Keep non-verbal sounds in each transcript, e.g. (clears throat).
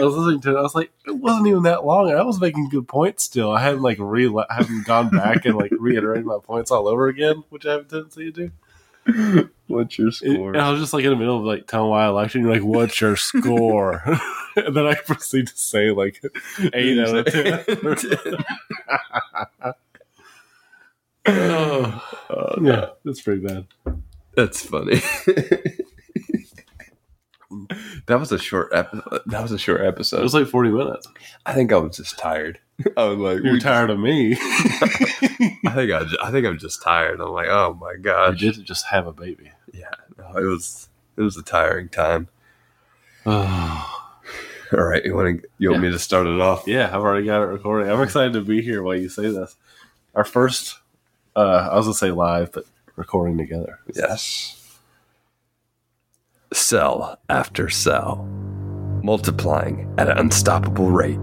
I was listening to it. I was like, it wasn't even that long, and I was making good points still. I hadn't like re haven't gone back and like reiterated my points all over again, which I have a tendency to do. (laughs) What's your score? and I was just like in the middle of like telling why I liked it. And you're like, "What's your score?" (laughs) and then I proceed to say like eight out of ten. oh, (laughs) Oh, yeah, that's pretty bad. That's funny. (laughs) that was a short episode. That was a short episode. It was like 40 minutes. I think I was just tired. (laughs) I was like, You're we- tired of me. (laughs) I think I, I think I'm just tired. I'm like, oh my I god. didn't just have a baby. Yeah, no, it was it was a tiring time. Oh, (sighs) All right, you want to you want me to start it off? yeah, I've already got it recording. I'm excited to be here while you say this. Our first, uh, I was gonna say live, but recording together. Yes. Cell after cell, multiplying at an unstoppable rate,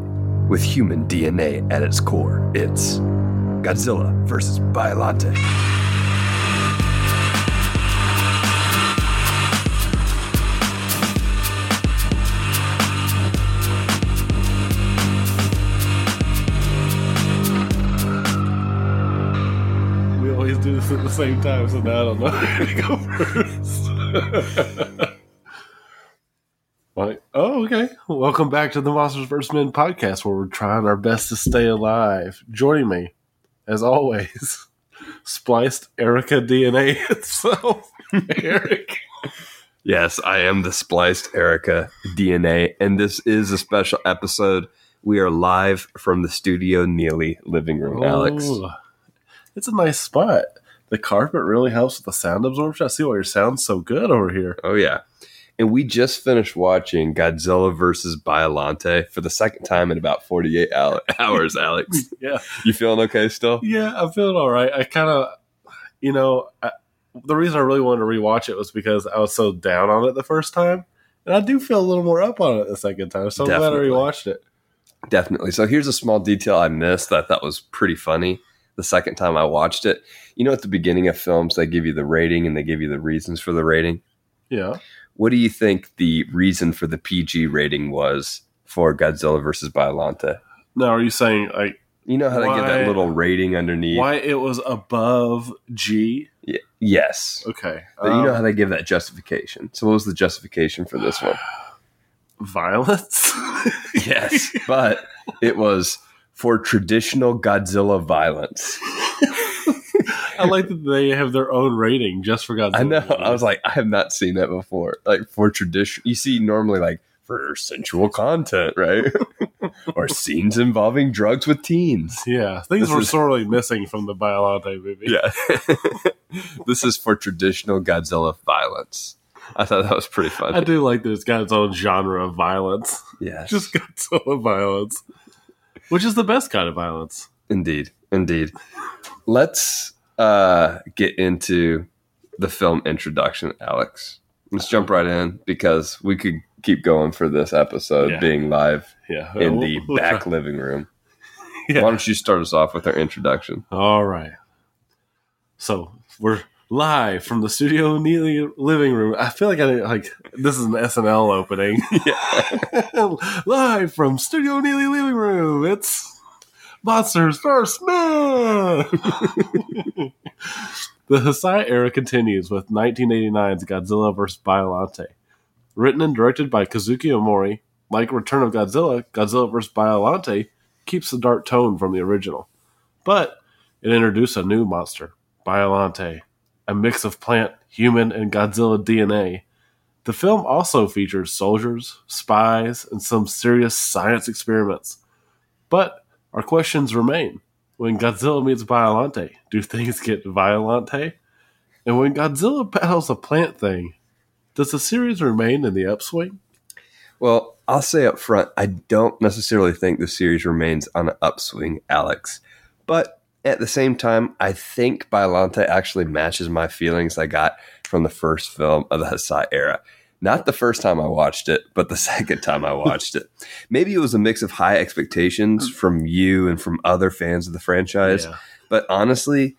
with human DNA at its core. It's Godzilla versus Biolante. We always do this at the same time, so now I don't know (laughs) who to go first. (laughs) Okay. Welcome back to the Monsters vs. Men podcast, where we're trying our best to stay alive. Joining me, as always, (laughs) spliced Erica DNA (laughs) itself. Eric. Yes, I am the spliced Erica DNA, and this is a special episode. We are live from the Studio Neely living room, Alex. It's a nice spot. The carpet really helps with the sound absorption. I see why your sound's so good over here. Oh yeah. And we just finished watching Godzilla versus Biolante for the second time in about 48 hou- (laughs) hours, Alex. (laughs) Yeah. You feeling okay still? Yeah, I'm feeling all right. I kind of, you know, I, the reason I really wanted to rewatch it was because I was so down on it the first time, and I do feel a little more up on it the second time. So I'm glad I Definitely. rewatched it. Definitely. So here's a small detail I missed that I thought was pretty funny the second time I watched it. You know, at the beginning of films, they give you the rating and they give you the reasons for the rating. Yeah, What do you think the reason for the PG rating was for Godzilla versus Biolante? now are you saying like You know how they get that little rating underneath? why it was above G? Y- yes. Okay, But you know um, how they give that justification. So what was the justification for this one? (sighs) violence. (laughs) Yes, but it was for traditional Godzilla violence. I like that they have their own rating just for Godzilla. I know. I was like, I have not seen that before. Like for tradition, you see normally like for sensual content, right? (laughs) or scenes involving drugs with teens. yeah, things This were is- sorely missing from the Biolante movie. Yeah, (laughs) this is for traditional Godzilla violence. I thought that was pretty fun. I do like that it's got its own genre of violence. Yes, (laughs) Just Godzilla violence, which is the best kind of violence. Indeed, indeed. Let's uh, get into the film introduction, Alex. Let's jump right in because we could keep going for this episode Yeah. being live Yeah, in the (laughs) we'll back try. living room. Yeah. Why don't you start us off with our introduction? All right. So we're live from the studio Neely living room. I feel like I like this is an SNL opening. (laughs) Yeah. (laughs) Live from Studio Neely living room. It's Monsters vs. Men. (laughs) the Heisei era continues with 1989's Godzilla vs. Biolante. Written and directed by Kazuki Omori, like Return of Godzilla, Godzilla vs. Biolante keeps the dark tone from the original. But it introduced a new monster, Biolante, a mix of plant, human, and Godzilla DNA. The film also features soldiers, spies, and some serious science experiments. But our questions remain. When Godzilla meets Violante, do things get violante? And when Godzilla battles a plant thing, does the series remain in the upswing? Well, I'll say up front, I don't necessarily think the series remains on an upswing, Alex. But at the same time, I think Biolante actually matches my feelings I got from the first film of the Heisei era. Not the first time I watched it, but the (laughs) second time I watched it. Maybe it was a mix of high expectations from you and from other fans of the franchise. Yeah. But honestly,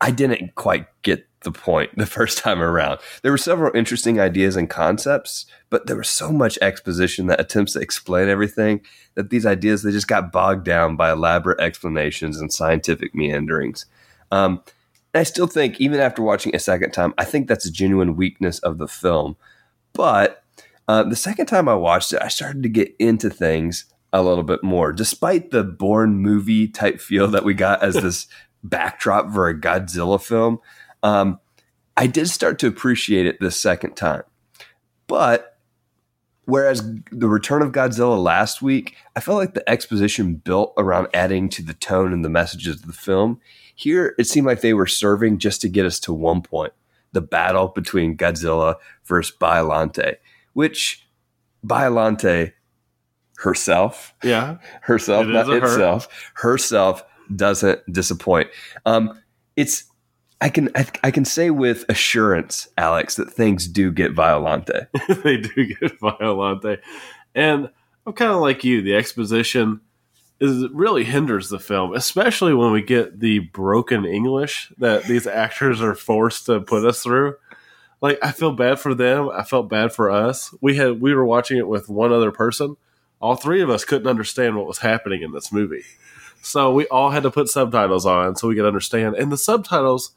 I didn't quite get the point (laughs) the first time around. There were several interesting ideas and concepts, but there was so much exposition that attempts to explain everything that these ideas they just got bogged down by elaborate explanations and scientific meanderings. Um, I still think, even after watching a second time, I think that's a genuine weakness of the film. But uh, the second time I watched it, I started to get into things a little bit more, despite the born movie type feel that we got as this (laughs) backdrop for a Godzilla film. Um, I did start to appreciate it the second time. But whereas the return of Godzilla last week, I felt like the exposition built around adding to the tone and the messages of the film. Here, it seemed like they were serving just to get us to one point the battle between Godzilla versus Biollante, which Biollante herself, Yeah. herself, It not a her. herself doesn't disappoint. Um, it's I can I, I can say with assurance, Alex, that things do get Violante. (laughs) they do get Violante. And I'm kind of like you. The exposition is really hinders the film, especially when we get the broken English that these actors are forced to put us through. Like I feel bad for them. I felt bad for us. We had we were watching it with one other person. All three of us couldn't understand what was happening in this movie. So we all had to put subtitles on so we could understand. And the subtitles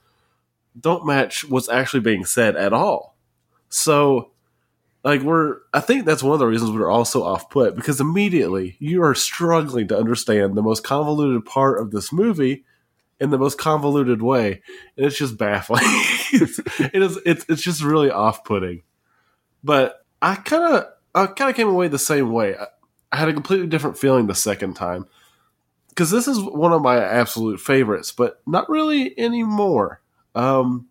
don't match what's actually being said at all. So like we're I think that's one of the reasons we're also off put because immediately you are struggling to understand the most convoluted part of this movie in the most convoluted way, and it's just baffling. (laughs) it's, it is it's it's just really off putting. But I kind of I kind of came away the same way. I had a completely different feeling the second time because this is one of my absolute favorites, but not really anymore. Um,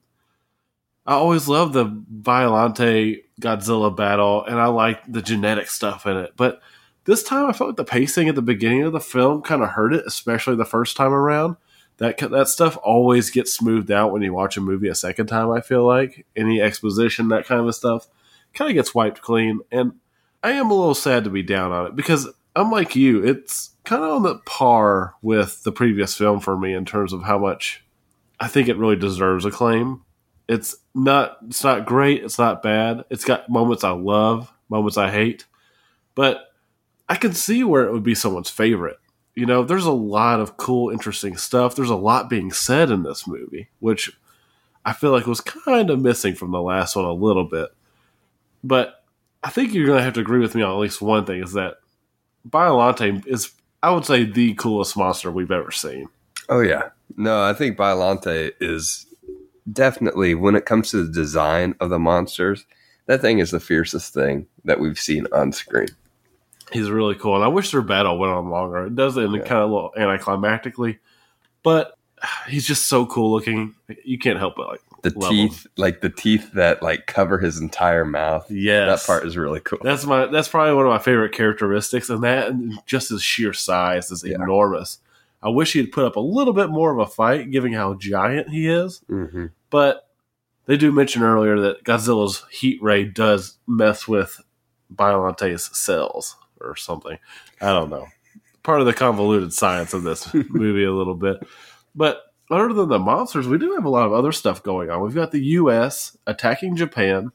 I always loved the Biolante Godzilla battle, and I liked the genetic stuff in it. But this time, I felt like the pacing at the beginning of the film kind of hurt it, especially the first time around. That that stuff always gets smoothed out when you watch a movie a second time. I feel like any exposition, that kind of stuff, kind of gets wiped clean. And I am a little sad to be down on it because, unlike you, it's kind of on the par with the previous film for me in terms of how much I think it really deserves acclaim. It's not it's not great, it's not bad. It's got moments I love, moments I hate. But I can see where it would be someone's favorite. You know, there's a lot of cool, interesting stuff. There's a lot being said in this movie, which I feel like was kind of missing from the last one a little bit. But I think you're going to have to agree with me on at least one thing is that Biolante is, I would say, the coolest monster we've ever seen. Oh yeah, no, I think Biolante is definitely when it comes to the design of the monsters, that thing is the fiercest thing that we've seen on screen. He's really cool, and I wish their battle went on longer. It does end Yeah. kind of a little anticlimactically, but he's just so cool looking. You can't help but like The teeth, like the teeth that like cover his entire mouth. Yes, That part is really cool. That's my that's probably one of my favorite characteristics, and that and just his sheer size is Yeah. enormous. I wish he'd put up a little bit more of a fight, given how giant he is. hmm But they do mention earlier that Godzilla's heat ray does mess with Biolante's cells or something. I don't know. Part of the convoluted science of this (laughs) movie a little bit. But other than the monsters, we do have a lot of other stuff going on. We've got the U.S. attacking Japan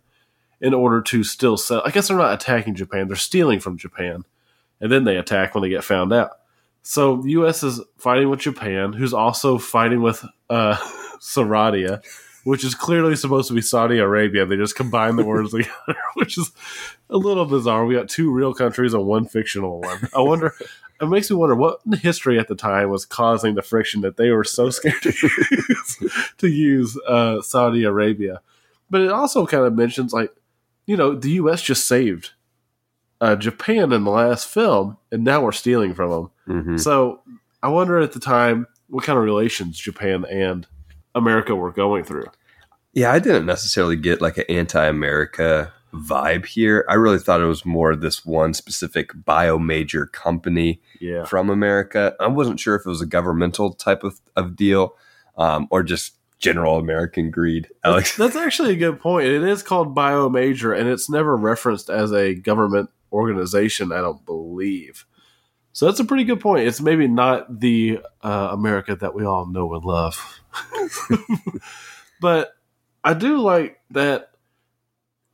in order to still sell. I guess they're not attacking Japan; they're stealing from Japan, and then they attack when they get found out. So the U.S. is fighting with Japan, who's also fighting with uh, (laughs) Saradia, which is clearly supposed to be Saudi Arabia. They just combine the words (laughs) together, (laughs) which is a little bizarre. We got two real countries and one fictional one. I wonder. It makes me wonder what in history at the time was causing the friction that they were so scared to use, to use uh, Saudi Arabia. But it also kind of mentions like, you know, the U.S. just saved uh, Japan in the last film, and now we're stealing from them. Hmm So I wonder at the time what kind of relations Japan and America were going through. Yeah, I didn't necessarily get like an anti-America vibe here. I really thought it was more this one specific bio major company Yeah. from America. I wasn't sure if it was a governmental type of, of deal um, or just general American greed. Alex, (laughs) That's actually a good point. It is called Bio Major, and it's never referenced as a government organization, I don't believe. So that's a pretty good point. It's maybe not the uh, America that we all know and love. (laughs) but I do like that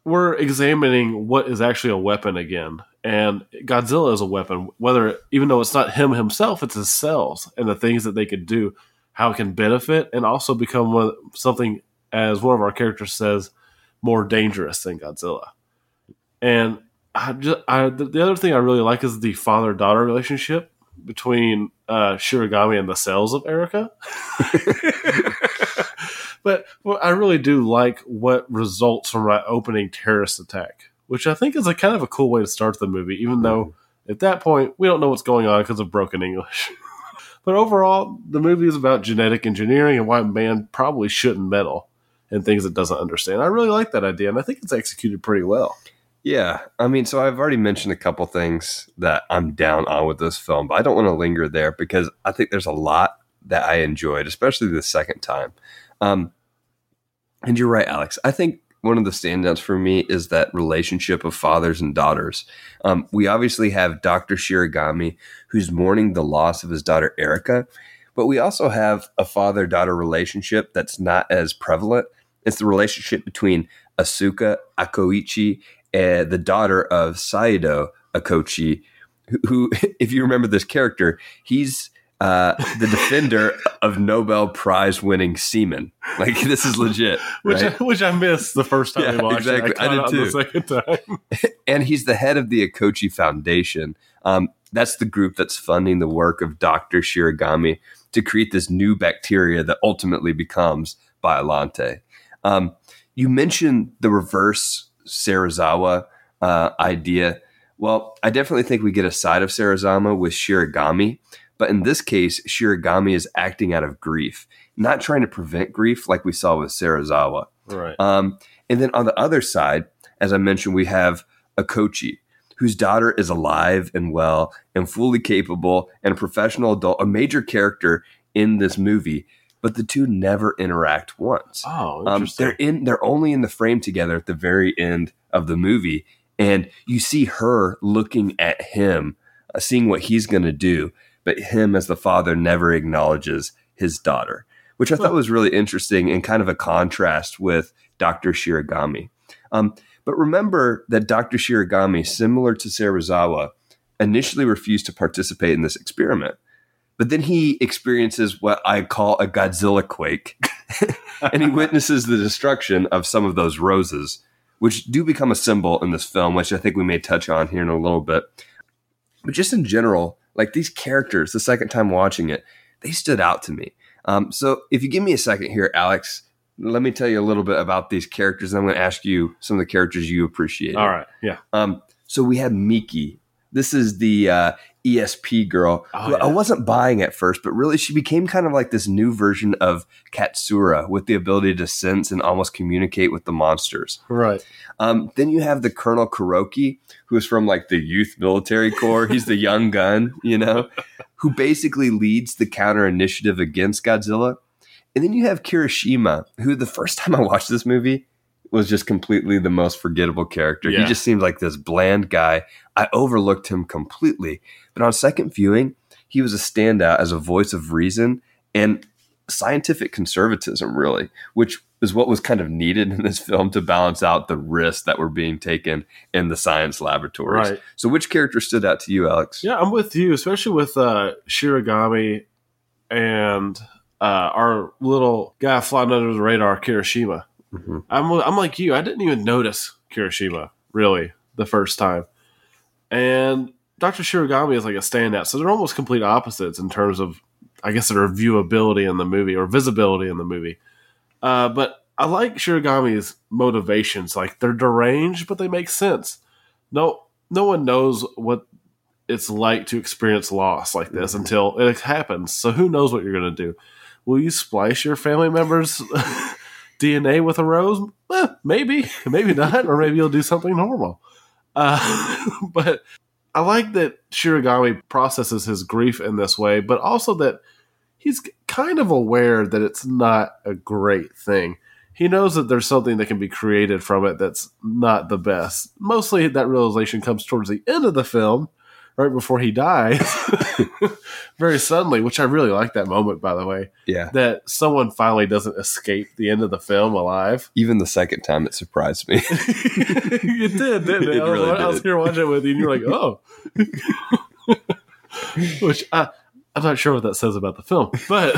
we're examining what is actually a weapon again. And Godzilla is a weapon, whether even though it's not him himself, it's his cells and the things that they could do, how it can benefit, and also become one, something, as one of our characters says, more dangerous than Godzilla. And I just, I, the, the other thing I really like is the father daughter relationship between uh, Shiragami and the cells of Erica. (laughs) but well, I really do like what results from that opening terrorist attack, which I think is a kind of a cool way to start the movie, even though at that point we don't know what's going on because of broken English. (laughs) but overall, the movie is about genetic engineering and why man probably shouldn't meddle in things it doesn't understand. I really like that idea, and I think it's executed pretty well. Yeah, I mean, so I've already mentioned a couple things that I'm down on with this film, but I don't want to linger there because I think there's a lot that I enjoyed, especially the second time. Um, and you're right, Alex. I think one of the standouts for me is that relationship of fathers and daughters. Um, we obviously have Dr. Shiragami, who's mourning the loss of his daughter Erica, but we also have a father daughter relationship that's not as prevalent. It's the relationship between Asuka Okouchi uh, the daughter of Saido Okouchi, who, who, (laughs) if you remember this character, he's uh, the defender (laughs) of Nobel Prize winning seamen. Like this is legit, (laughs) which right? I, which I missed the first time Yeah, we watched exactly. it. I did it too. The second time. and he's the head of the Okouchi Foundation. Um, that's the group that's funding the work of Dr. Shiragami to create this new bacteria that ultimately becomes Biolante. Um, you mentioned the reverse Serizawa uh, idea. Well, I definitely think we get a side of Serizawa with Shiragami, but in this case, Shiragami is acting out of grief, not trying to prevent grief like we saw with Serizawa. Right. Um, and then on the other side, as I mentioned, we have Okouchi, whose daughter is alive and well and fully capable and a professional adult, a major character in this movie. But the two never interact once. oh, Um, interesting. they're in. They're only in the frame together at the very end of the movie, and you see her looking at him, uh, seeing what he's going to do, but him as the father never acknowledges his daughter, which I thought was really interesting and kind of a contrast with Doctor Shiragami. Um, but remember that Doctor Shiragami, similar to Serizawa, initially refused to participate in this experiment. But then he experiences what I call a Godzilla quake, (laughs) and he (laughs) witnesses the destruction of some of those roses, which do become a symbol in this film, which I think we may touch on here in a little bit. But just in general, like these characters, the second time watching it, they stood out to me. Um, so if you give me a second here, Alex, let me tell you a little bit about these characters, and I'm going to ask you some of the characters you appreciate. All right. Yeah. Um, so we have Miki. This is the uh, ESP girl Oh, who yeah. I wasn't buying at first, but really she became kind of like this new version of Katsura with the ability to sense and almost communicate with the monsters. Right. Um, then you have the Colonel Kuroki, who is from like the youth military corps. He's the young (laughs) gun, you know, who basically leads the counter initiative against Godzilla. And then you have Kirishima, who the first time I watched this movie was just completely the most forgettable character. He just seemed like this bland guy. I overlooked him completely. But on second viewing, he was a standout as a voice of reason and scientific conservatism, really, which is what was kind of needed in this film to balance out the risks that were being taken in the science laboratories. Right. So, which character stood out to you, Alex? Yeah, I'm with you, especially with uh, Shiragami and uh, our little guy flying under the radar, Kirishima. Mhm. I'm I'm like you. I didn't even notice Kirishima really the first time, and Doctor Shiragami is like a standout. So they're almost complete opposites in terms of, I guess, their viewability in the movie or visibility in the movie. Uh, but I like Shiragami's motivations. Like they're deranged, but they make sense. No, no one knows what it's like to experience loss like this until it happens. So who knows what you're going to do? Will you splice your family members' (laughs) DNA with a rose? Eh, maybe, (laughs) maybe not, or maybe you'll do something normal. Uh, (laughs) but I like that Shiragami processes his grief in this way, but also that he's kind of aware that it's not a great thing. He knows that there's something that can be created from it that's not the best. Mostly that realization comes towards the end of the film, right before he dies, (laughs) very suddenly, which I really like that moment, by the way, Yeah. that someone finally doesn't escape the end of the film alive. (laughs) Even the second time, it surprised me. (laughs) it did, didn't it? It I, was- really I was did. here watching it with you, and you're like, oh. Which I, I'm not sure what that says about the film, but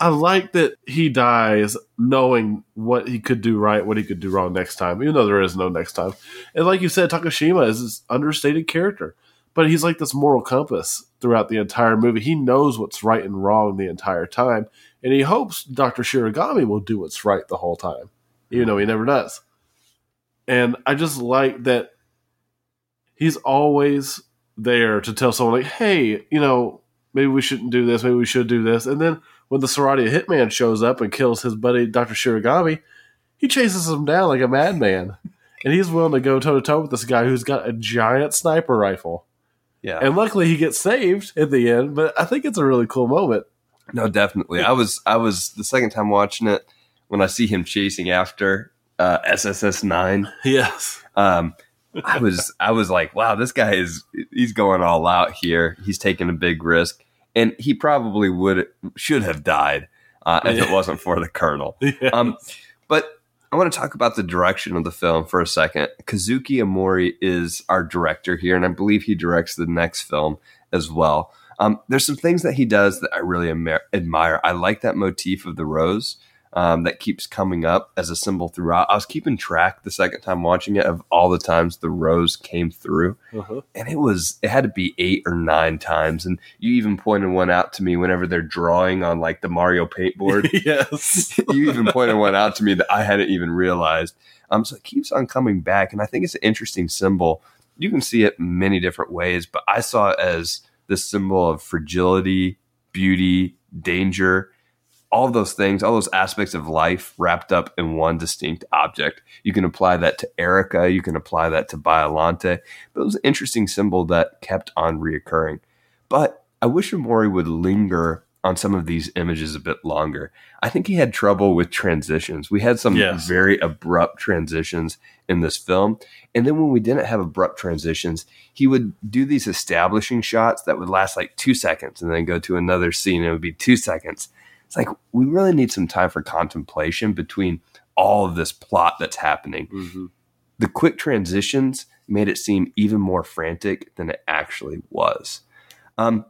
I, like that he dies knowing what he could do right, what he could do wrong next time, even though there is no next time. And like you said, Takashima is this understated character, but he's like this moral compass throughout the entire movie. He knows what's right and wrong the entire time, and he hopes Dr. Shiragami will do what's right the whole time, even though he never does. And I just like that he's always there to tell someone, like, hey, you know, maybe we shouldn't do this, maybe we should do this. And then when the Saradia hitman shows up and kills his buddy Dr. Shiragami, he chases him down like a madman. And he's willing to go toe to toe with this guy who's got a giant sniper rifle. Yeah. And luckily he gets saved at the end, but I think it's a really cool moment. No, definitely. I was I was the second time watching it when I see him chasing after uh, SSS nine. Yes. Um, I was I was like, wow, this guy is he's going all out here. He's taking a big risk, and he probably would should have died uh, if it wasn't for the colonel. (laughs) Yeah. Um, but I want to talk about the direction of the film for a second. Kazuki Omori is our director here, and I believe he directs the next film as well. Um, there's some things that he does that I really am- admire. I like that motif of the rose um, that keeps coming up as a symbol throughout. I was keeping track the second time watching it of all the times the rose came through. Uh-huh. and it was it had to be eight or nine times. And you even pointed one out to me whenever they're drawing on like the mario paint board (laughs) yes. (laughs) you even pointed one out to me that i hadn't even realized. Um so it keeps on coming back. And i think it's an interesting symbol. You can see it many different ways but i saw it as this symbol of fragility beauty danger all those things, all those aspects of life wrapped up in one distinct object. You can apply that to Erica, you can apply that to Biolante, but it was an interesting symbol that kept on reoccurring. But I wish Omori would linger on some of these images a bit longer. I think he had trouble with transitions. We had some Yes. very abrupt transitions in this film. And then when we didn't have abrupt transitions, he would do these establishing shots that would last like two seconds and then go to another scene and it would be two seconds it's like we really need some time for contemplation between all of this plot that's happening. Mhm. The quick transitions made it seem even more frantic than it actually was. Um,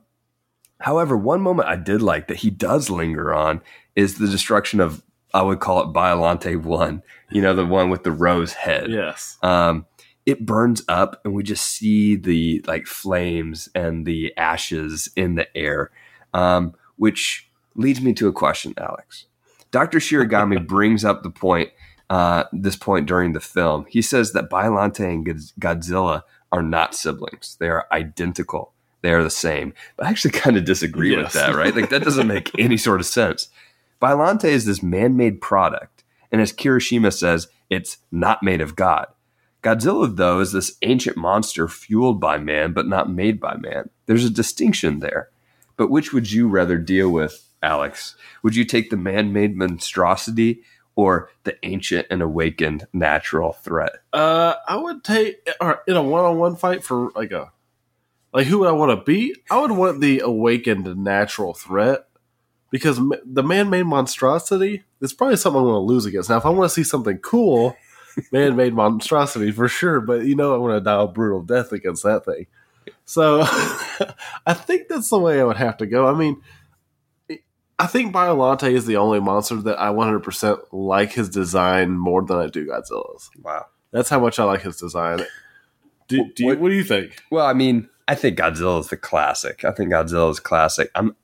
however, one moment I did like that he does linger on is the destruction of, I would call it Biolante 1, you know, the one with the rose head Yes. um, it burns up and we just see the like flames and the ashes in the air um, which leads me to a question alex. Dr shiragami (laughs) brings up the point uh, this point during the film. He says that Biollante and godzilla are not siblings. They are identical. They are the same. But i actually kind of disagree with that right? Like that doesn't make (laughs) any sort of sense. Biollante is this man-made product and as kirishima says it's not made of god. Godzilla, though, is this ancient monster fueled by man, but not made by man. There's a distinction there. But which would you rather deal with, Alex? Would you take the man made monstrosity or the ancient and awakened natural threat? Uh, I would take or in a one-on-one fight for like a like who would I want to beat? I would want the awakened natural threat because the man-made monstrosity is probably something I'm going to lose against. Now, if I want to see something cool, (laughs) man-made monstrosity for sure, but you know I want to die a brutal death against that thing. So (laughs) I think that's the way I would have to go. I mean, I think Biolante is the only monster that I 100% like his design more than I do Godzilla's. Wow. That's how much I like his design. Do, do you, What- what do you think? Well, I mean, I think Godzilla is the classic. I think Godzilla is classic. I'm,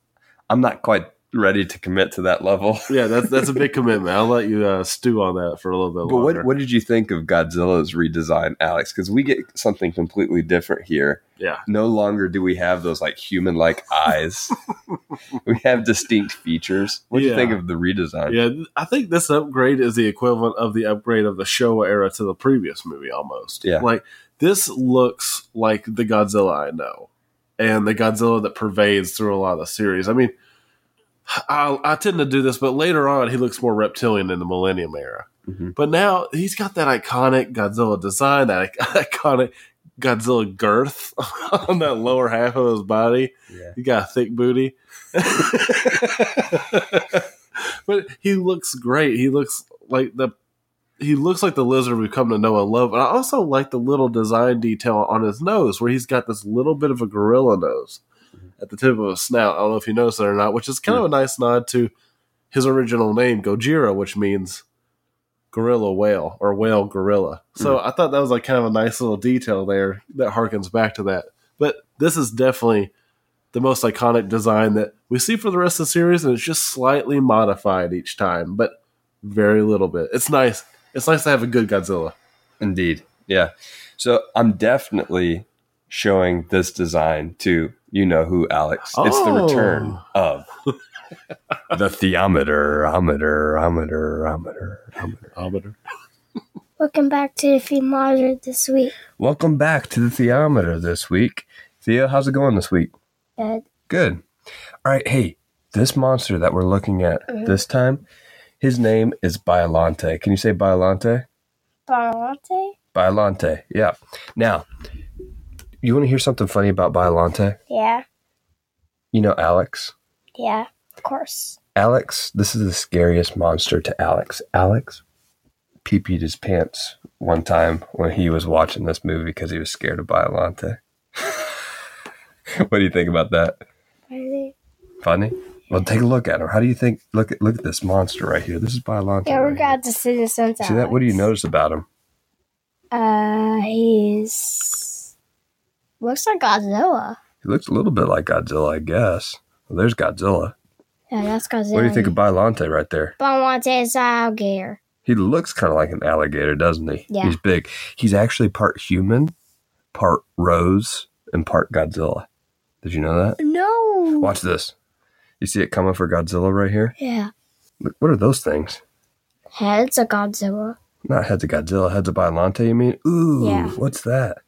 I'm not quite ready to commit to that level. (laughs) Yeah, that's that's a big (laughs) commitment. I'll let you uh, stew on that for a little bit But longer. what, what did you think of Godzilla's redesign, Alex? Because we get something completely different here. yeah, no longer do we have those like human like eyes. (laughs) we have distinct features. What do you think of the redesign? yeah. I think this upgrade is the equivalent of the upgrade of the Showa era to the previous movie, almost. Yeah. like this looks like the Godzilla I know, and the Godzilla that pervades through a lot of the series. I mean, I, I tend to do this, but later on he looks more reptilian in the Millennium era. Mhm. But now he's got that iconic Godzilla design, that (laughs) iconic Godzilla girth (laughs) on that lower half of his body. Yeah. He got a thick booty. (laughs) but he looks great. He looks like the he looks like the lizard we've come to know and love. And I also like the little design detail on his nose, where he's got this little bit of a gorilla nose at the tip of his snout. I don't know if you noticed that or not, which is kind of a nice nod to his original name, Gojira, which means gorilla whale or whale gorilla. So hmm. I thought that was like kind of a nice little detail there that harkens back to that. But this is definitely the most iconic design that we see for the rest of the series, and it's just slightly modified each time, but very little bit. It's nice. It's nice to have a good Godzilla. Indeed. Yeah. So I'm definitely showing this design to you know who, Alex. It's the Oh. return of the theometer, ometer, ometer, ometer, ometer. Ometer. Welcome back to the theometer this week. Welcome back to the theometer this week. Theo, how's it going this week? Good. Good. All right. Hey, this monster that we're looking at Mhm. this time, his name is Biolante. Can you say Biolante? Bonante? Biolante. Yeah. Now, you want to hear something funny about Biolante? Yeah, You know Alex? yeah, of course. Alex, this is the scariest monster to Alex. Alex pee peed his pants one time when he was watching this movie because he was scared of Biolante. (laughs) what do you think about that? Really? Funny? Well, take a look at him. How do you think? Look at look at this monster right here. This is Biolante. Yeah, we're here. glad to see the sunset. See that? What do you notice about him? Uh, he's looks like Godzilla. He looks a little bit like Godzilla, I guess. Well, there's Godzilla. Yeah, that's Godzilla. What do you think of Biolante right there? Bonante is alligator. He looks kind of like an alligator, doesn't he? Yeah. He's big. He's actually part human, part rose, and part Godzilla. Did you know that? No. Watch this. You see it coming for Godzilla right here? Yeah. Look, what are those things? Heads of Godzilla. Not heads of Godzilla, heads of Biolante, you mean? Ooh, Yeah. what's that?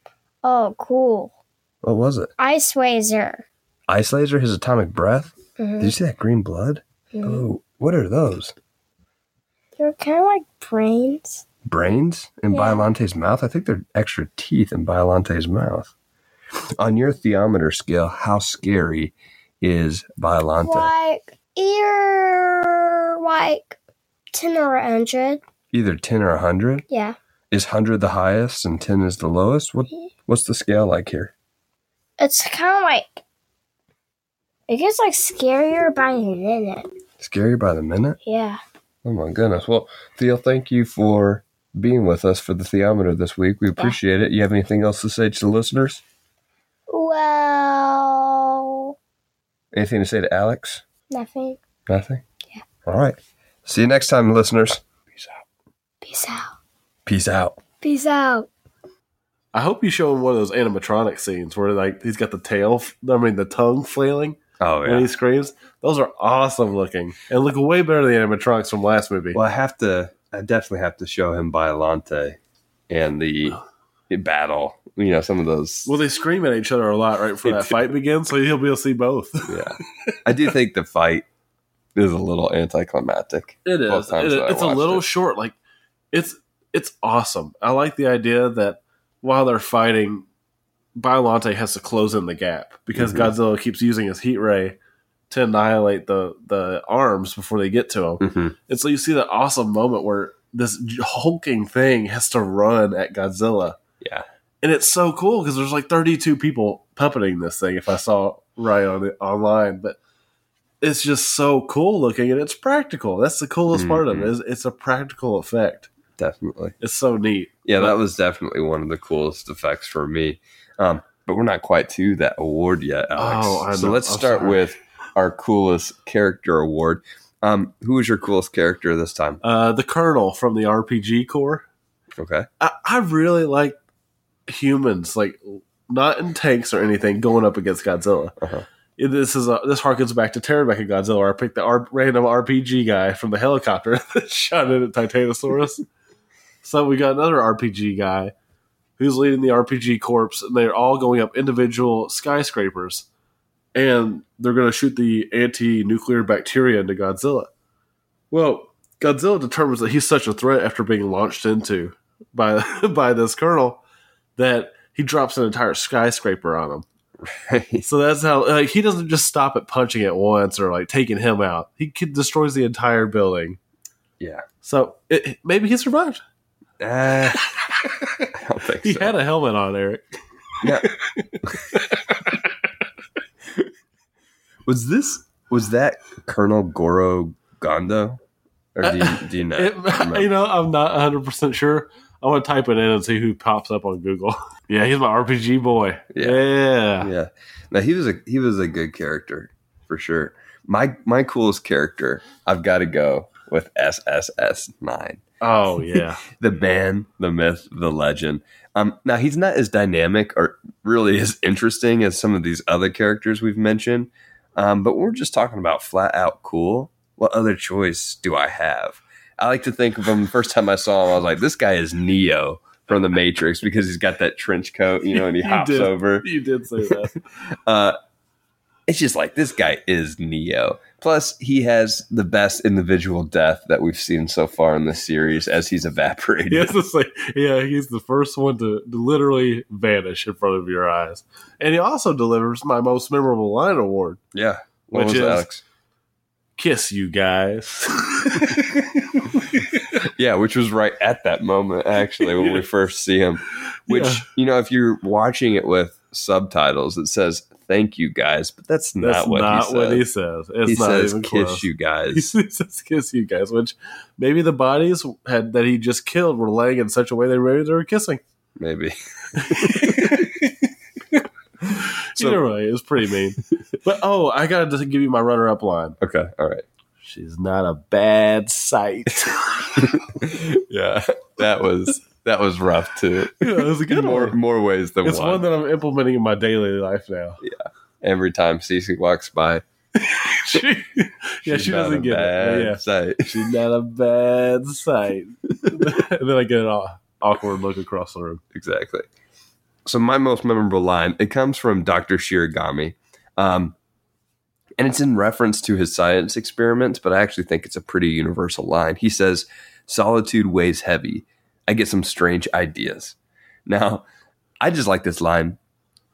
Oh, cool. What was it? Ice Razor. Ice laser, his atomic breath? Did Mhm. you see that green blood? Mhm. Oh, what are those? They're kind of like brains. brains in Yeah. Biolante's mouth? I think they're extra teeth in Biolante's mouth. On your theometer scale, how scary is Biolante? Like ear, like ten or a hundred. Either 10 or 100? Yeah. Is 100 the highest and 10 is the lowest? What What's the scale like here? It's kind of like it gets like scarier by the minute. Scary by the minute? Yeah. Oh my goodness. Well, Theo, thank you for being with us for the theometer this week. We appreciate it. You have anything else to say to the listeners? Well, Anything to say to Alex? nothing. Nothing? Yeah. All right. See you next time, listeners. Peace out. Peace out. Peace out. Peace out. I hope you show him one of those animatronic scenes where like he's got the tail, I mean the tongue flailing Oh, yeah. when he screams. Those are awesome looking and look way better than the animatronics from last movie. Well, I have to. I definitely have to show him Biolante and the, the battle. You know, some of those. Well, they scream at each other a lot right before that fight begins, so he'll be able to see both. (laughs) yeah, I do think the fight is a little anticlimactic. It Both is. times It- that I it's a little it. short. Like it's it's awesome. I like the idea that while they're fighting, Biolante has to close in the gap because Mhm. Godzilla keeps using his heat ray to annihilate the the arms before they get to him. Mm-hmm. And so you see that awesome moment where this hulking thing has to run at Godzilla. Yeah. And it's so cool because there's like 32 people puppeting this thing if I saw right on it online. But it's just so cool looking and it's practical. That's the coolest part of it. Mhm. It's a practical effect. Definitely. It's so neat. Yeah, that was definitely one of the coolest effects for me. Um, but we're not quite to that award yet, Alex. Oh, I so know. let's I'm start sorry. with our coolest character award. Um, who is your coolest character this time? Uh, the Colonel from the RPG Corps. Okay. I, I really like humans, like not in tanks or anything, going up against Godzilla. Uh-huh. This is a, this harkens back to Terror of Mechagodzilla. Where I picked the R, random RPG guy from the helicopter (laughs) that shot in at Titanosaurus. So we got another RPG guy who's leading the RPG corps, and they're all going up individual skyscrapers, and they're going to shoot the anti-nuclear bacteria into Godzilla. Well, Godzilla determines that he's such a threat after being launched into by (laughs) by this colonel that he drops an entire skyscraper on him. Right. So that's how like he doesn't just stop at punching it once or like taking him out. He destroys the entire building. Yeah. So it- maybe he survived. Uh, (laughs) I don't think He so. had a helmet on, Eric. Now- (laughs) was this was that Colonel Goro Gondo? Or do you, do you know? It, (laughs) you know, I'm not 100 percent sure. I want to type it in and see who pops up on Google. yeah, he's my RPG boy. Yeah. Yeah. yeah. No, he was a he was a good character for sure. My my coolest character, I've got to go with SSS nine. Oh (laughs) yeah. the man, the myth, the legend. Um, now he's not as dynamic or really as interesting as some of these other characters we've mentioned. Um, but we're just talking about flat out cool. What other choice do I have? I like to think of him. First time I saw him, I was like, "This guy is Neo from the Matrix" because he's got that trench coat, you know, and he (laughs) You hops did. over. you did say that. (laughs) Uh, it's just like this guy is Neo. Plus, he has the best individual death that we've seen so far in this series as he's evaporated. (laughs) To yeah, he's the first one to, literally vanish in front of your eyes, and he also delivers my most memorable line award. Yeah. What Which is- Alex? Kiss you guys. (laughs) Yeah, which was right at that moment, actually, when we (laughs) first see him. Which, Yeah. you know, if you're watching it with subtitles, it says, thank you guys, but that's not That's what not he what says. he says. It's He says, kiss close. you (laughs) guys. He says kiss you guys, which maybe the bodies had that he just killed were laying in such a way they were they were kissing. Maybe. (laughs) Either way, it was pretty mean. But oh, I got to give you my runner-up line. Okay. All right. She's not a bad sight. (laughs) yeah. That was that was rough too. yeah, it was a good more one. more ways than It's one. one that I'm implementing in my daily life now. Every time Cece walks by, (laughs) She, yeah, she doesn't get it. Yeah, sight. (laughs) she's not a bad sight. and (laughs) then I get an awkward look across the room. exactly. So my most memorable line it comes from Dr. Shiragami, um, and it's in reference to his science experiments. But I actually think it's a pretty universal line. He says, "Solitude weighs heavy. I get some strange ideas." Now, I just like this line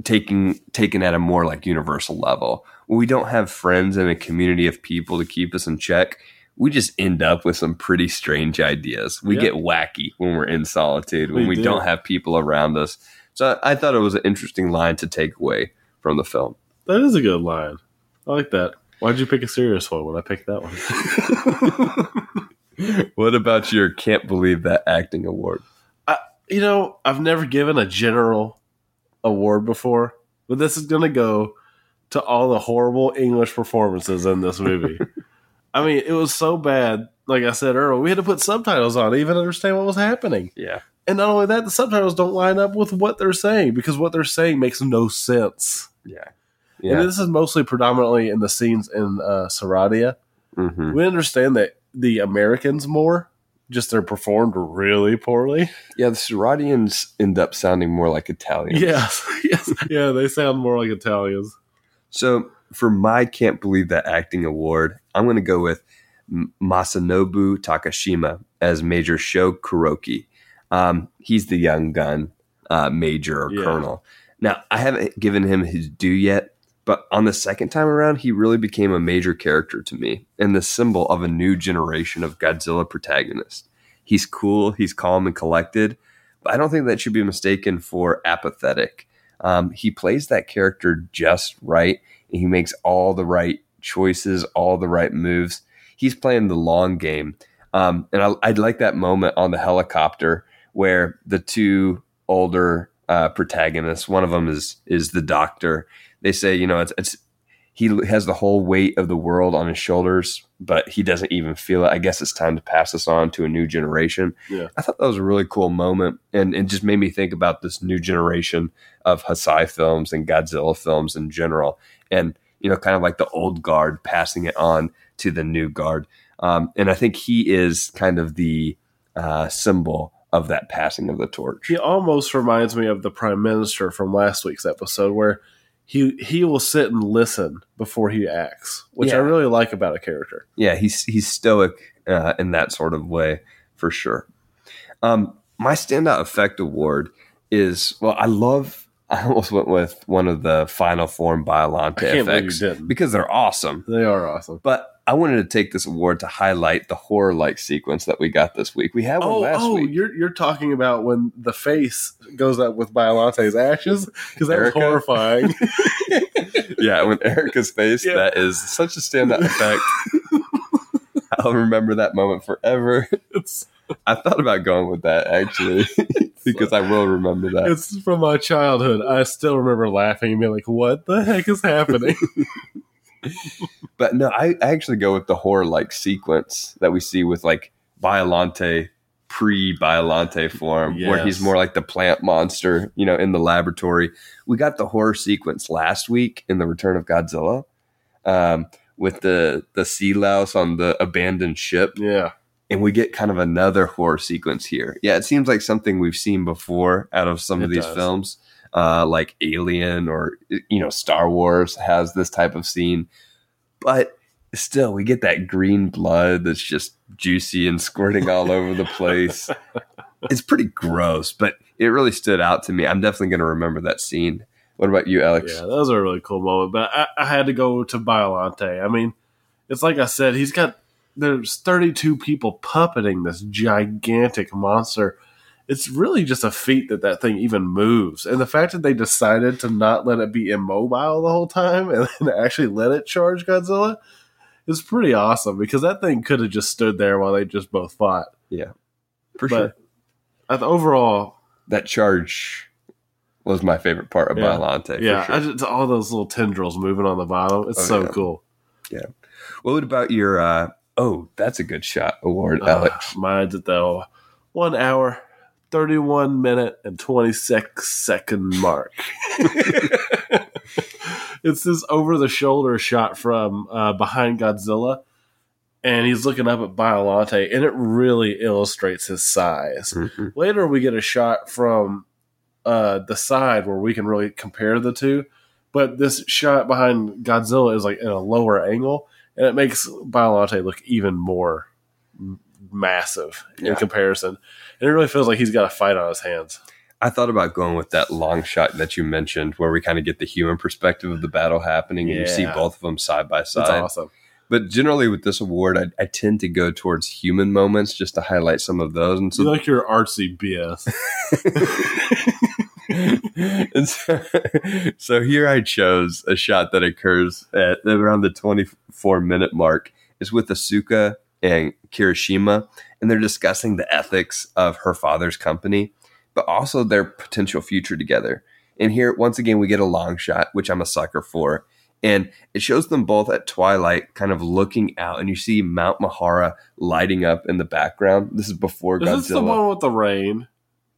taking taken at a more like universal level. When we don't have friends and a community of people to keep us in check, we just end up with some pretty strange ideas. We Yeah. get wacky when we're in solitude, when We we, do. don't have people around us. So I thought it was an interesting line to take away from the film. That is a good line. I like that. Why'd you pick a serious one when I picked that one? (laughs) what about your can't believe that acting award? I, you know, I've never given a general award before, but this is going to go to all the horrible English performances in this movie. (laughs) I mean, it was so bad. Like I said earlier, we had to put subtitles on to even understand what was happening. Yeah. And not only that, the subtitles don't line up with what they're saying because what they're saying makes no sense. Yeah. And this is mostly predominantly in the scenes in uh, Saradia. hmm We understand that the Americans more, just they're performed really poorly. Yeah. The Saradians end up sounding more like Italians. Yes, (laughs) yes, yeah. They sound more like Italians. So for my can't believe that acting award, I'm going to go with Masanobu Takashima as Major Sho Kuroki. Um, he's the young gun uh, major or Yeah. colonel. Now I haven't given him his due yet, but on the second time around, he really became a major character to me and the symbol of a new generation of Godzilla protagonists. He's cool, he's calm and collected, but I don't think that should be mistaken for apathetic. Um, he plays that character just right. And he makes all the right choices, all the right moves. He's playing the long game. Um, and I, I'd like that moment on the helicopter where the two older uh, protagonists, one of them is is the doctor. They say, you know, it's, it's he has the whole weight of the world on his shoulders, but he doesn't even feel it. I guess it's time to pass this on to a new generation. Yeah. I thought that was a really cool moment, and it just made me think about this new generation of Heisei films and Godzilla films in general, and you know, kind of like the old guard passing it on to the new guard. Um, and I think he is kind of the uh, symbol of that passing of the torch. He almost reminds me of the prime minister from last week's episode, where he he will sit and listen before he acts, which I really like about a character. Yeah, he's he's stoic uh, in that sort of way for sure. Um, my standout effect award is well, I love. I almost went with one of the final form Biolante I can't believe you effects because they're awesome. They are awesome. But I wanted to take this award to highlight the horror like sequence that we got this week. We had one Oh, last week. oh, week. you're you're talking about when the face goes up with Biolante's ashes because that was horrifying. (laughs) (laughs) yeah, when Erica's face, Yeah. that is such a standout effect. (laughs) I'll remember that moment forever. it's I thought about going with that actually (laughs) (laughs) because I will remember that. it's from my childhood. I still remember laughing and being like, "What the heck is happening?" (laughs) But no, I, I actually go with the horror like sequence that we see with like Biolante pre Biolante form, where he's more like the plant monster, you know, in the laboratory. We got the horror sequence last week in the Return of Godzilla, um, with the the sea louse on the abandoned ship, yeah, and we get kind of another horror sequence here. Yeah, it seems like something we've seen before out of some of these does. films, uh, like Alien or you know Star Wars has this type of scene, but still we get that green blood that's just juicy and squirting all over the place. (laughs) It's pretty gross, but it really stood out to me. I'm definitely going to remember that scene. What about you, Alex? yeah, that was a really cool moment. But I, I had to go to Biolante. I mean, it's like I said, he's got there's 32 people puppeting this gigantic monster. It's really just a feat that that thing even moves, and the fact that they decided to not let it be immobile the whole time (laughs) and then actually let it charge Godzilla is pretty awesome because that thing could have just stood there while they just both fought. Yeah, for sure. But I overall, That charge was my favorite part of Yeah. Biolante. yeah, for sure. I just, all those little tendrils moving on the bottom. It's Oh, so yeah. cool. Yeah. What about your? uh Oh, that's a good shot award, Uh, Alex. mine's at the one hour, 31 minute, and 26 second mark. (laughs) it's this over the shoulder shot from uh, behind Godzilla, and he's looking up at Biolante, and it really illustrates his size. Mhm. Later, we get a shot from uh, the side where we can really compare the two. But this shot behind Godzilla is like in a lower angle, and it makes Biolante look even more m- massive in Yeah. comparison. And it really feels like he's got a fight on his hands. I thought about going with that long shot that you mentioned, where we kind of get the human perspective of the battle happening, and you see both of them side by side. awesome. But generally, with this award, I, I tend to go towards human moments just to highlight some of those. And so, you like your artsy BS. (laughs) (laughs) and so, so here I chose a shot that occurs at around the 24 minute mark. Is with Asuka and Kirishima, and they're discussing the ethics of her father's company, but also their potential future together. And here, once again, we get a long shot, which I'm a sucker for. And it shows them both at twilight, kind of looking out, and you see Mount Mihara lighting up in the background. This is before Is this the one with the rain?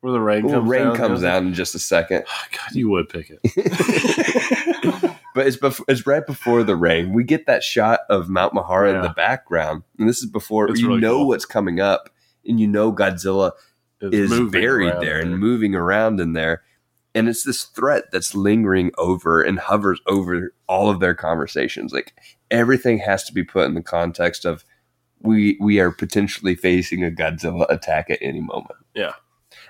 Where the rain Well, comes rain down? comes out in just a second. (sighs) Oh, God, you would pick it. (laughs) but it's bef- it's right before the rain. We get that shot of Mount Mihara in the background, and this is before It's you really know cool. what's coming up, and you know Godzilla It's is buried around there and moving around in there, and it's this threat that's lingering over and hovers over all of their conversations. Like everything has to be put in the context of we we are potentially facing a Godzilla attack at any moment. Yeah.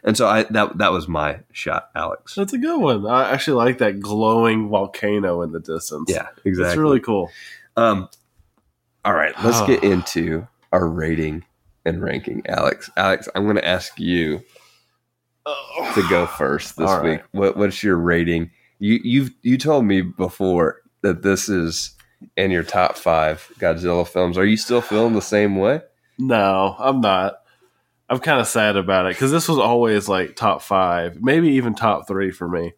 And so I that that was my shot, Alex. That's a good one. I actually like that glowing volcano in the distance. Yeah, exactly. It's really cool. Um, all right, let's get (sighs) into our rating and ranking, Alex. Alex, I'm going to ask you to go first this All week. right. What, what's your rating? You you've you told me before that this is in your top five Godzilla films. Are you still feeling the same way? No, I'm not. I'm kind of sad about it because this was always like top five, maybe even top three for me.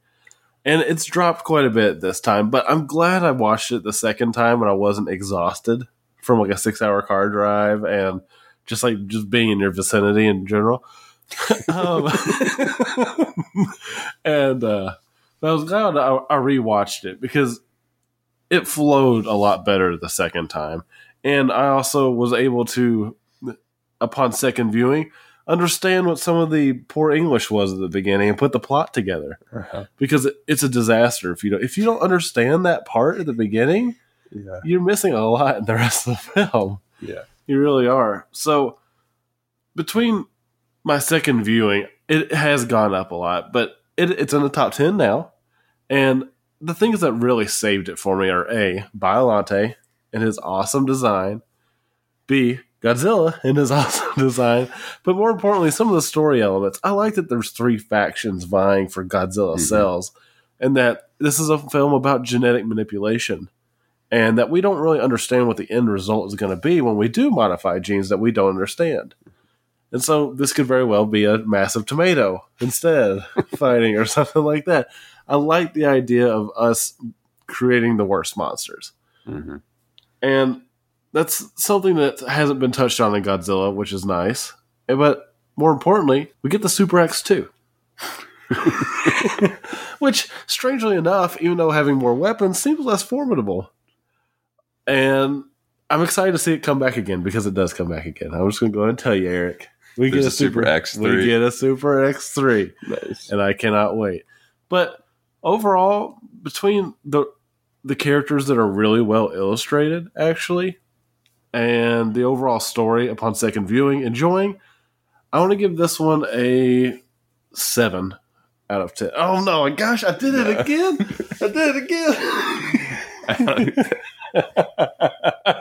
And it's dropped quite a bit this time, but I'm glad I watched it the second time when I wasn't exhausted from like a six hour car drive and just like just being in your vicinity in general. (laughs) um, (laughs) and uh, I was glad I, I rewatched it because it flowed a lot better the second time. And I also was able to upon second viewing, understand what some of the poor English was at the beginning and put the plot together. Uh-huh. Because it- it's a disaster if you don't if you don't understand that part at the beginning, Yeah. you're missing a lot in the rest of the film. Yeah. You really are. So between my second viewing, it has gone up a lot, but it, it's in the top 10 now. And the things that really saved it for me are A, Biolante and his awesome design, B, Godzilla and his (laughs) awesome design, but more importantly, some of the story elements. I like that there's three factions vying for Godzilla Mhm. cells, and that this is a film about genetic manipulation, and that we don't really understand what the end result is going to be when we do modify genes that we don't understand. And so this could very well be a massive tomato instead (laughs) fighting or something like that. I like the idea of us creating the worst monsters. hmm And that's something that hasn't been touched on in Godzilla, which is nice. But more importantly, we get the Super X2. (laughs) which, strangely enough, even though having more weapons seems less formidable. And I'm excited to see it come back again because it does come back again. I'm just going to go ahead and tell you, Eric. We There's get a a Super Super X3. We get a Super X3 Nice. and I cannot wait. But overall, between the the characters that are really well illustrated, actually, and the overall story upon second viewing, enjoying, I want to give this one a seven out of ten. Oh no, gosh, I did it again! I did it again!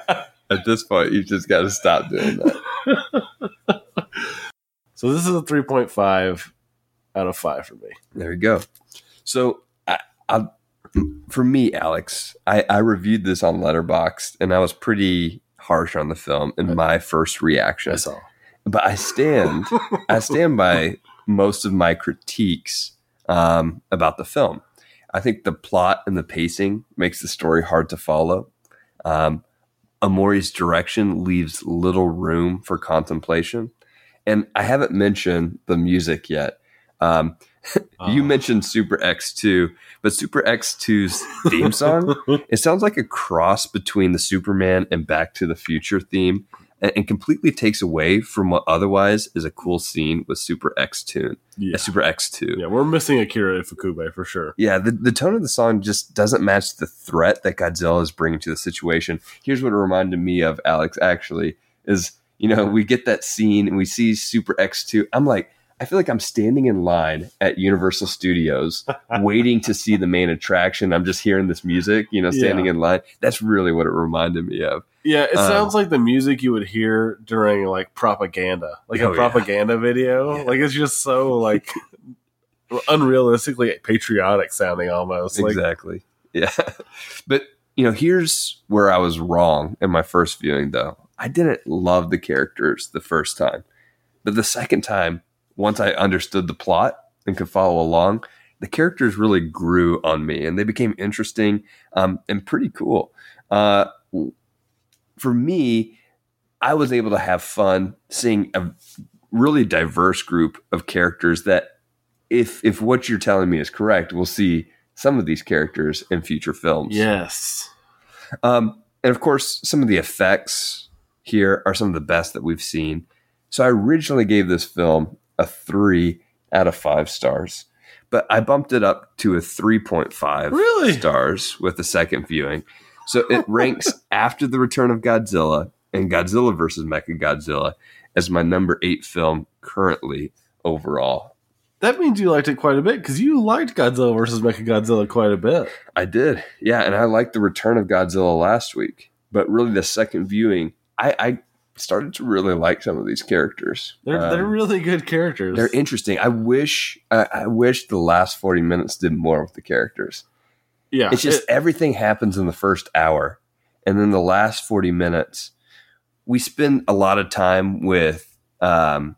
(laughs) At this point, you just got to stop doing that. (laughs) so this is a three point five out of five for me. There you go. So, I, I, for me, Alex, I, I reviewed this on Letterboxd, and I was pretty harsh on the film in my first reaction. That's all. But I stand, I (laughs) stand by most of my critiques um, about the film. I think the plot and the pacing makes the story hard to follow. Um, Omori's direction leaves little room for contemplation. And I haven't mentioned the music yet. Um, you Oh. mentioned Super X2, but Super X2's theme song, (laughs) it sounds like a cross between the Superman and Back to the Future theme and, and completely takes away from what otherwise is a cool scene with Super X Tune, uh, Yeah. Super X2. yeah, we're missing Akira Ifukube for sure. Yeah, the, the tone of the song just doesn't match the threat that Godzilla is bringing to the situation. Here's what it reminded me of, Alex, actually, is, you know, we get that scene and we see Super X2. I'm like, I feel like I'm standing in line at Universal Studios (laughs) waiting to see the main attraction. I'm just hearing this music, you know, standing Yeah. in line. That's really what it reminded me of. Yeah, it Um, sounds like the music you would hear during like propaganda, like Oh, a yeah. propaganda video. Yeah. Like it's just so like (laughs) unrealistically patriotic sounding almost. Like, exactly. Yeah. (laughs) but, you know, here's where I was wrong in my first viewing, though. I didn't love the characters the first time. But the second time, once I understood the plot and could follow along, the characters really grew on me and they became interesting um, and pretty cool. Uh, for me, I was able to have fun seeing a really diverse group of characters that if if what you're telling me is correct, we'll see some of these characters in future films. yes, Um, and of course, some of the effects here are some of the best that we've seen. So I originally gave this film a three out of five stars, but I bumped it up to a 3.5 Really? stars with the second viewing. So it (laughs) ranks after The Return of Godzilla and Godzilla versus Mechagodzilla as my number eight film currently overall. that means you liked it quite a bit because you liked Godzilla versus Mechagodzilla quite a bit. I did. Yeah, and I liked the return of Godzilla last week. But really the second viewing, I, I started to really like some of these characters. They're Um, they're really good characters. they're interesting. I wish I, I wish the last 40 minutes did more with the characters. yeah, It's just it- everything happens in the first hour. And then the last 40 minutes, we spend a lot of time with um,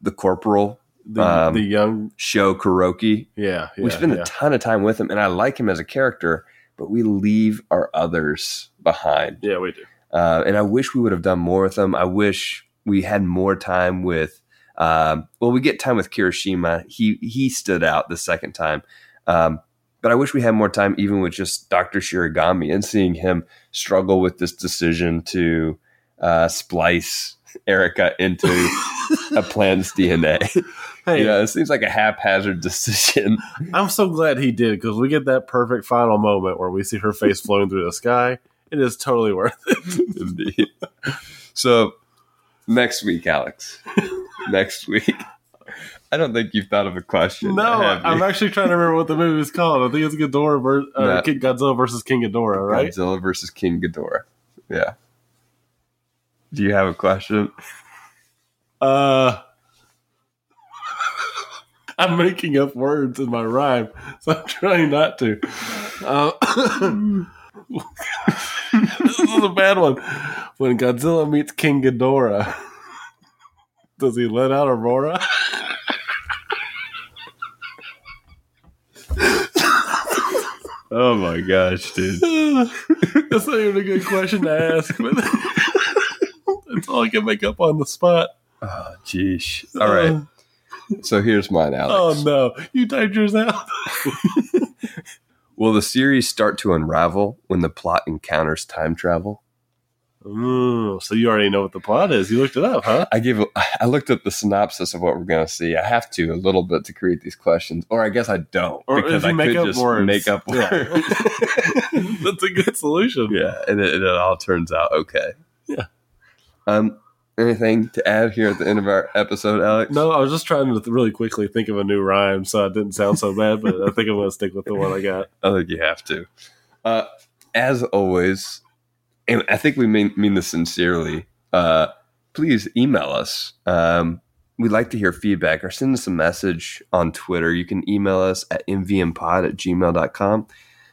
the corporal, the, um, the young. Sho Kuroki. Yeah, yeah we spend yeah. a ton of time with him, and I like him as a character, but we leave our others behind. yeah, we do. Uh, and I wish we would have done more with them. I wish we had more time with. Um, well, we get time with Kirishima. He he stood out the second time, um, but I wish we had more time even with just Doctor Shiragami and seeing him struggle with this decision to uh, splice Erika into a (laughs) plant's DNA. Hey, you know, it seems like a haphazard (laughs) decision. I'm so glad he did because we get that perfect final moment where we see her face (laughs) floating through the sky. It is totally worth it. (laughs) Indeed. So next week, Alex. next week, I don't think you've thought of a question. No. I'm actually trying to remember what the movie is called. I think it's Ghidorah ver- uh, No. King Godzilla versus King Ghidorah, right? Godzilla versus King Ghidorah. Yeah. Do you have a question? Uh, (laughs) I'm making up words in my rhyme, so I'm trying not to. Uh, (clears throat) this is a bad one. When Godzilla meets King Ghidorah, does he let out Aurora? Oh my gosh, dude. That's not even a good question to ask, but that's all I can make up on the spot. Oh, jeez. All right. Uh, so here's mine, Alex. Oh no, you typed yours out. Will the series start to unravel when the plot encounters time travel? Ooh, so you already know what the plot is. You looked it up, huh? I gave. I looked up the synopsis of what we're going to see. I have to a little bit to create these questions, or I guess I don't Or because I make could up just words. make up Yeah. words. (laughs) (laughs) That's a good solution. yeah, and it, it all turns out okay. Yeah. Um. Anything to add here at the end of our episode, Alex? No, I was just trying to really quickly think of a new rhyme so it didn't sound so bad, but I think I'm going to stick with the one I got. (laughs) I think you have to. Uh, as always, and I think we mean, mean this sincerely, uh, please email us. Um, we'd like to hear feedback or send us a message on Twitter. You can email us at mvmpod at gmail.com.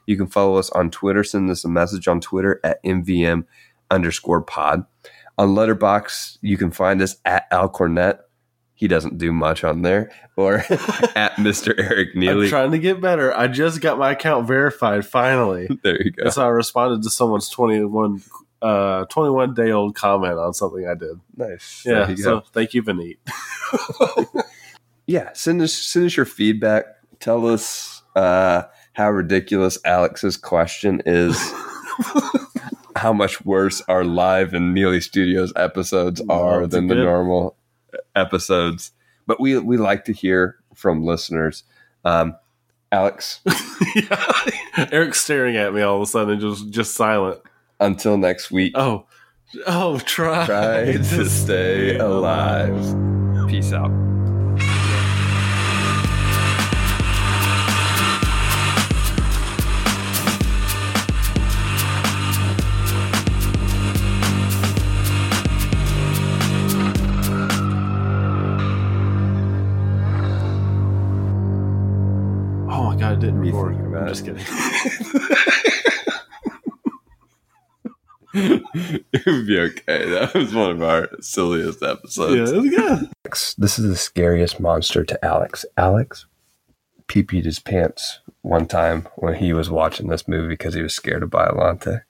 You can follow us on Twitter. Send us a message on Twitter at mvm underscore pod. On Letterboxd, you can find us at Al Cornett. He doesn't do much on there. Or (laughs) at Mr. Eric I'm Neely. trying to get better. I just got my account verified finally. (laughs) There you go. So I responded to someone's 21, uh, 21 day old comment on something I did. Nice. Yeah. So thank you, Vineet. (laughs) yeah, send us send us your feedback. Tell us uh, how ridiculous Alex's question is. How much worse our live and Neely Studios episodes are than the good. normal episodes. But we we like to hear from listeners. Um, Alex, yeah. (laughs) Eric's staring at me all of a sudden, just just silent. until next week, Oh, oh, try, try to stay alive. Peace out. My god, it didn't Me record. thinking about I'm it. just kidding. (laughs) it would be okay. That was one of our silliest episodes. yeah, it was good. This is the scariest monster to Alex. Alex pee-peed his pants one time when he was watching this movie because he was scared of Biolante.